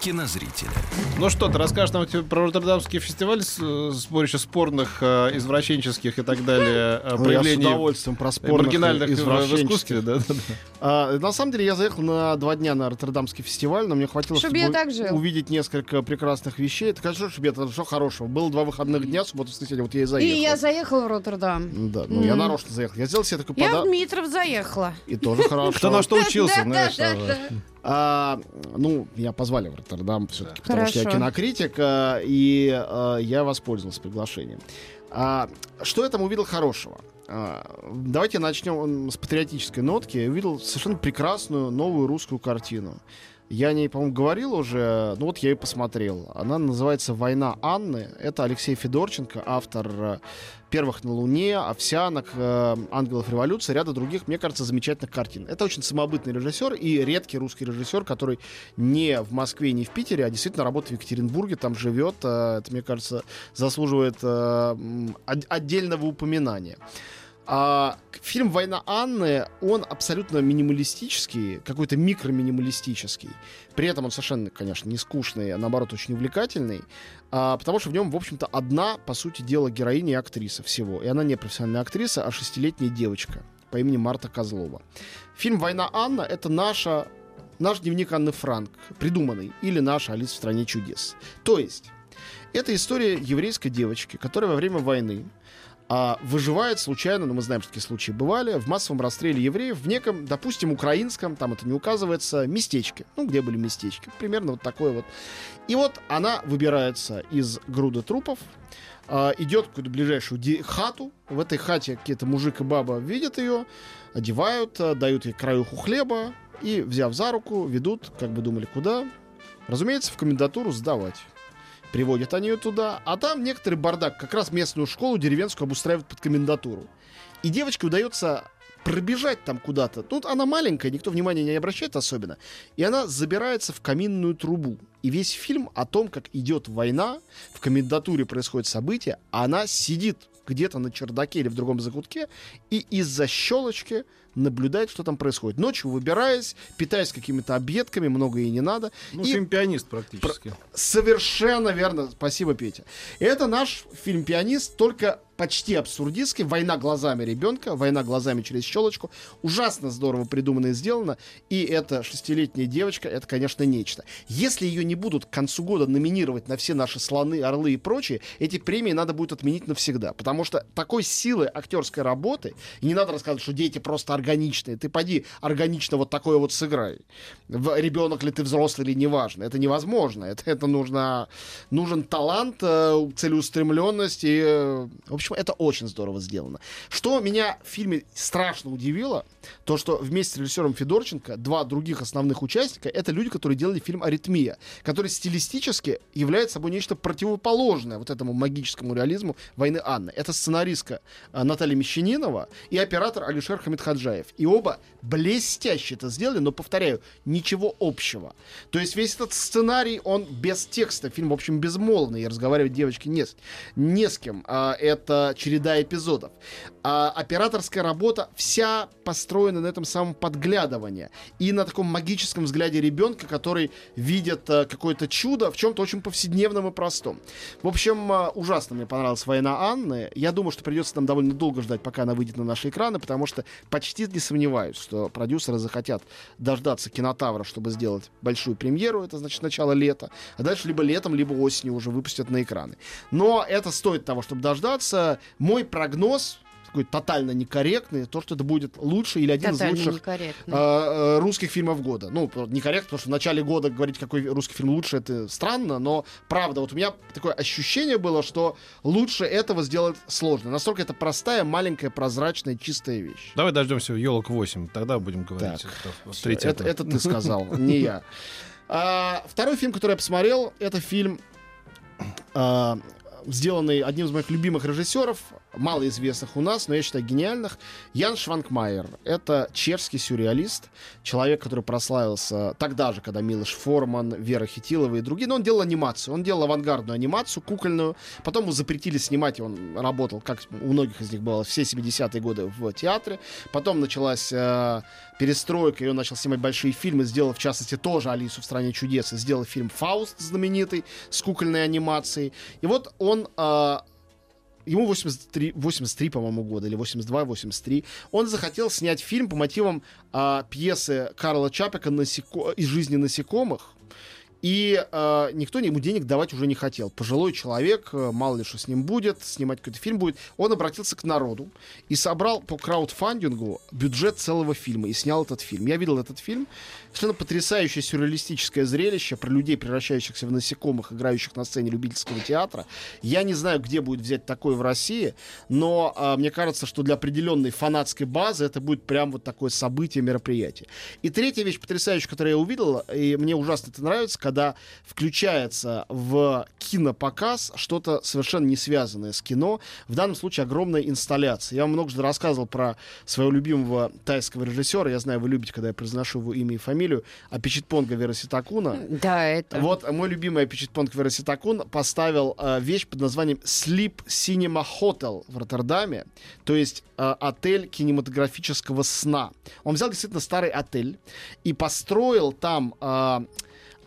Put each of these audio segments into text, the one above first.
кинозрителя. Ну что, ты расскажешь нам про Роттердамский фестиваль, с- сборище спорных, э, извращенческих и так далее э, Ну, проявлений Я с удовольствием про спорных маргинальных и в- искусстве, да, да, да. А, на самом деле я заехал на два дня на Роттердамский фестиваль, но мне хватило, Чтоб чтобы я так жил. увидеть несколько прекрасных вещей. Это, конечно, чтобы это что хорошего. Было два выходных дня, субботу, воскресенье, вот я и И заехал. я заехала в Роттердам. Да, ну я Мгм. нарочно заехал. Я сделал себе такой Я в подарок. Дмитров заехала. И тоже хорошо. Кто на что учился, знаешь. А, ну, меня позвали в Роттердам все-таки, потому что я Хорошо. кинокритик, а, и а, я воспользовался приглашением. А, что я там увидел хорошего? А, давайте начнем с патриотической нотки. Я увидел совершенно прекрасную новую русскую картину. Я о ней, по-моему, говорил уже, ну вот я и посмотрел. Она называется «Война Анны». Это Алексей Федорченко, автор э, «Первых на Луне», «Овсянок», э, «Ангелов революции», ряда других, мне кажется, замечательных картин. Это очень самобытный режиссер и редкий русский режиссер, который не в Москве, не в Питере, а действительно работает в Екатеринбурге, там живет. Э, Это, мне кажется, заслуживает отдельного упоминания. А, фильм «Война Анны», он абсолютно минималистический, какой-то микроминималистический. При этом он совершенно, конечно, не скучный, а наоборот очень увлекательный, а, потому что в нем, в общем-то, одна, по сути дела, героиня и актриса всего. И она не профессиональная актриса, а шестилетняя девочка по имени Марта Козлова. Фильм «Война Анна» — это наша, наш дневник Анны Франк, придуманный, или наша «Алиса в стране чудес». То есть, это история еврейской девочки, которая во время войны а, выживает случайно, но мы знаем, что такие случаи бывали, в массовом расстреле евреев в неком, допустим, украинском, там это не указывается, местечке. Ну, где были местечки. Примерно вот такое вот. И вот она выбирается из груды трупов, а, идет в какую-то ближайшую хату. В этой хате какие-то мужик и баба видят ее, одевают, а, дают ей краюху хлеба и, взяв за руку, ведут, как бы думали, куда? Разумеется, в комендатуру сдавать. Приводят они ее туда, а там некоторый бардак, как раз местную школу деревенскую обустраивают под комендатуру. И девочке удается пробежать там куда-то. Тут она маленькая, никто внимания не обращает особенно. И она забирается в каминную трубу. И весь фильм о том, как идет война, в комендатуре происходит событие, а она сидит где-то на чердаке или в другом закутке и из-за щелочки наблюдает, что там происходит. Ночью выбираясь, питаясь какими-то объедками, много ей не надо. Ну, и фильм «Пианист» практически. Совершенно верно. Спасибо, Петя. Это наш фильм «Пианист», только почти абсурдистский. «Война глазами ребенка», «Война глазами через щелочку». Ужасно здорово придумано и сделано. И эта шестилетняя девочка, это, конечно, нечто. Если ее не будут к концу года номинировать на все наши слоны, орлы и прочие, эти премии надо будет отменить навсегда. Потому что такой силы актерской работы, и не надо рассказывать, что дети просто органичные. Ты поди органично вот такое вот сыграй. Ребенок ли ты взрослый или неважно. Это невозможно. Это, это нужно, нужен талант, э, целеустремленность. И, э, в общем, это очень здорово сделано. Что меня в фильме страшно удивило, то, что вместе с режиссером Федорченко два других основных участника это люди, которые делали фильм «Аритмия», который стилистически является собой нечто противоположное вот этому магическому реализму «Войны Анны». Это сценаристка э, Наталья Мещанинова и оператор Алишер Хамидхаджаев. И оба блестяще это сделали, но, повторяю, ничего общего. То есть весь этот сценарий, он без текста. Фильм, в общем, безмолвный. И разговаривать девочки не с, не с кем. А, это череда эпизодов. А операторская работа вся построена на этом самом подглядывании. И на таком магическом взгляде ребенка, который видит а, какое-то чудо в чем-то очень повседневном и простом. В общем, а, ужасно мне понравилась «Война Анны». Я думаю, что придется нам довольно долго ждать, пока она выйдет на наши экраны, потому что почти не сомневаюсь, что продюсеры захотят дождаться кинотавра, чтобы сделать большую премьеру, это значит начало лета, а дальше либо летом, либо осенью уже выпустят на экраны. Но это стоит того, чтобы дождаться. Мой прогноз такой тотально некорректный, то, что это будет лучше или один Тотально из лучших некорректно. э, русских фильмов года. Ну, некорректно, потому что в начале года говорить, какой русский фильм лучше, это странно, но правда, вот у меня такое ощущение было, что лучше этого сделать сложно. Настолько это простая, маленькая, прозрачная, чистая вещь. Давай дождемся елок 8, тогда будем говорить. Так, это ты сказал, не я. А, второй фильм, который я посмотрел, это фильм а, сделанный одним из моих любимых режиссеров, малоизвестных у нас, но я считаю гениальных, Ян Шванкмайер. Это чешский сюрреалист, человек, который прославился тогда же, когда Милош Форман, Вера Хитилова и другие. Но он делал анимацию, он делал авангардную анимацию, кукольную. Потом ему запретили снимать, он работал, как у многих из них было, все 70-е годы в театре. Потом началась э, перестройка, и он начал снимать большие фильмы, сделал, в частности, тоже «Алису в стране чудес», и сделал фильм «Фауст» знаменитый с кукольной анимацией. И вот он э, ему 83, 83 по-моему, года, или 82, 83, он захотел снять фильм по мотивам а, пьесы Карла Чапика «Насеко... «Из жизни насекомых», и э, никто ему денег давать уже не хотел. Пожилой человек, э, мало ли что с ним будет, снимать какой-то фильм будет. Он обратился к народу и собрал по краудфандингу бюджет целого фильма и снял этот фильм. Я видел этот фильм. Совершенно потрясающее сюрреалистическое зрелище про людей, превращающихся в насекомых, играющих на сцене любительского театра. Я не знаю, где будет взять такое в России, но э, мне кажется, что для определенной фанатской базы это будет прям вот такое событие, мероприятие. И третья вещь потрясающая, которую я увидел, и мне ужасно это нравится, когда включается в кинопоказ что-то совершенно не связанное с кино. В данном случае огромная инсталляция. Я вам много что рассказывал про своего любимого тайского режиссера. Я знаю, вы любите, когда я произношу его имя и фамилию. Апичитпонга Вераситакуна. Да, это... Вот мой любимый Апичитпонг Вераситакун поставил э, вещь под названием Sleep Cinema Hotel в Роттердаме. То есть э, отель кинематографического сна. Он взял действительно старый отель и построил там... Э,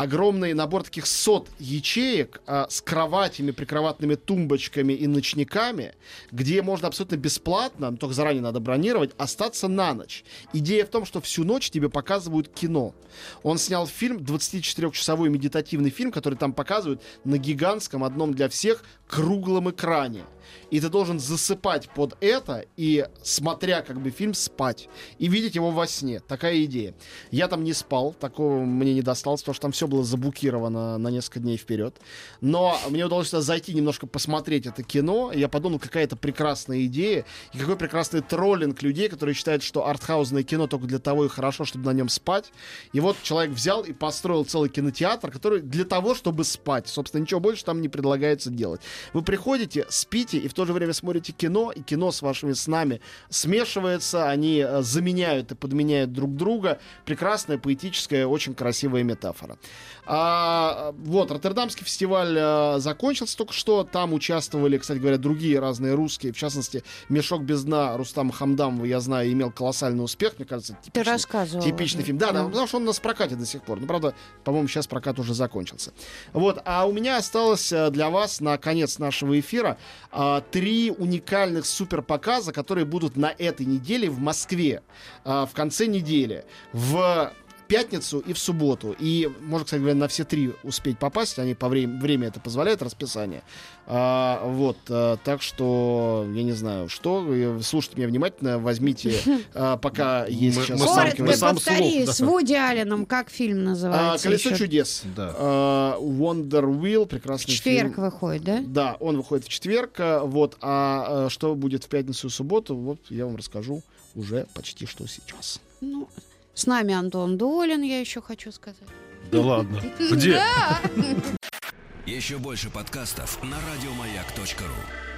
огромный набор таких сот ячеек а, с кроватями, прикроватными тумбочками и ночниками, где можно абсолютно бесплатно, только заранее надо бронировать, остаться на ночь. Идея в том, что всю ночь тебе показывают кино. Он снял фильм, 24-часовой медитативный фильм, который там показывают на гигантском, одном для всех, круглом экране и ты должен засыпать под это и, смотря как бы фильм, спать. И видеть его во сне. Такая идея. Я там не спал, такого мне не досталось, потому что там все было заблокировано на несколько дней вперед. Но мне удалось сюда зайти, немножко посмотреть это кино, и я подумал, какая это прекрасная идея, и какой прекрасный троллинг людей, которые считают, что артхаузное кино только для того и хорошо, чтобы на нем спать. И вот человек взял и построил целый кинотеатр, который для того, чтобы спать. Собственно, ничего больше там не предлагается делать. Вы приходите, спите, и в то же время смотрите кино, и кино с вашими снами смешивается, они э, заменяют и подменяют друг друга. Прекрасная, поэтическая, очень красивая метафора. А, вот, Роттердамский фестиваль а, закончился только что. Там участвовали, кстати говоря, другие разные русские. В частности, «Мешок без дна» Рустама Хамдамова, я знаю, имел колоссальный успех. Мне кажется, типичный, Ты рассказывал. типичный фильм. Да, да, потому что он у нас в прокате до сих пор. Ну, правда, по-моему, сейчас прокат уже закончился. Вот, а у меня осталось э, для вас на конец нашего эфира а, три уникальных суперпоказа, которые будут на этой неделе в Москве а, в конце недели. В пятницу и в субботу. И можно, кстати говоря, на все три успеть попасть. Они по время, время это позволяет, расписание. А, вот, а, так что, я не знаю, что. Слушайте меня внимательно, возьмите, а, пока есть Мы- сейчас... мы сам- Коротко мы сам повтори, с Вуди Алленом, как фильм А, называется? Колесо еще? чудес. Да. А, Wonder Wheel, В прекрасный четверг фильм. выходит, да? Да, он выходит в четверг, а, вот, а, а что будет в пятницу и субботу, вот я вам расскажу уже почти что сейчас. Ну, с нами Антон Долин, я еще хочу сказать. Да ладно. Где? Еще больше подкастов на радиомаяк.ру.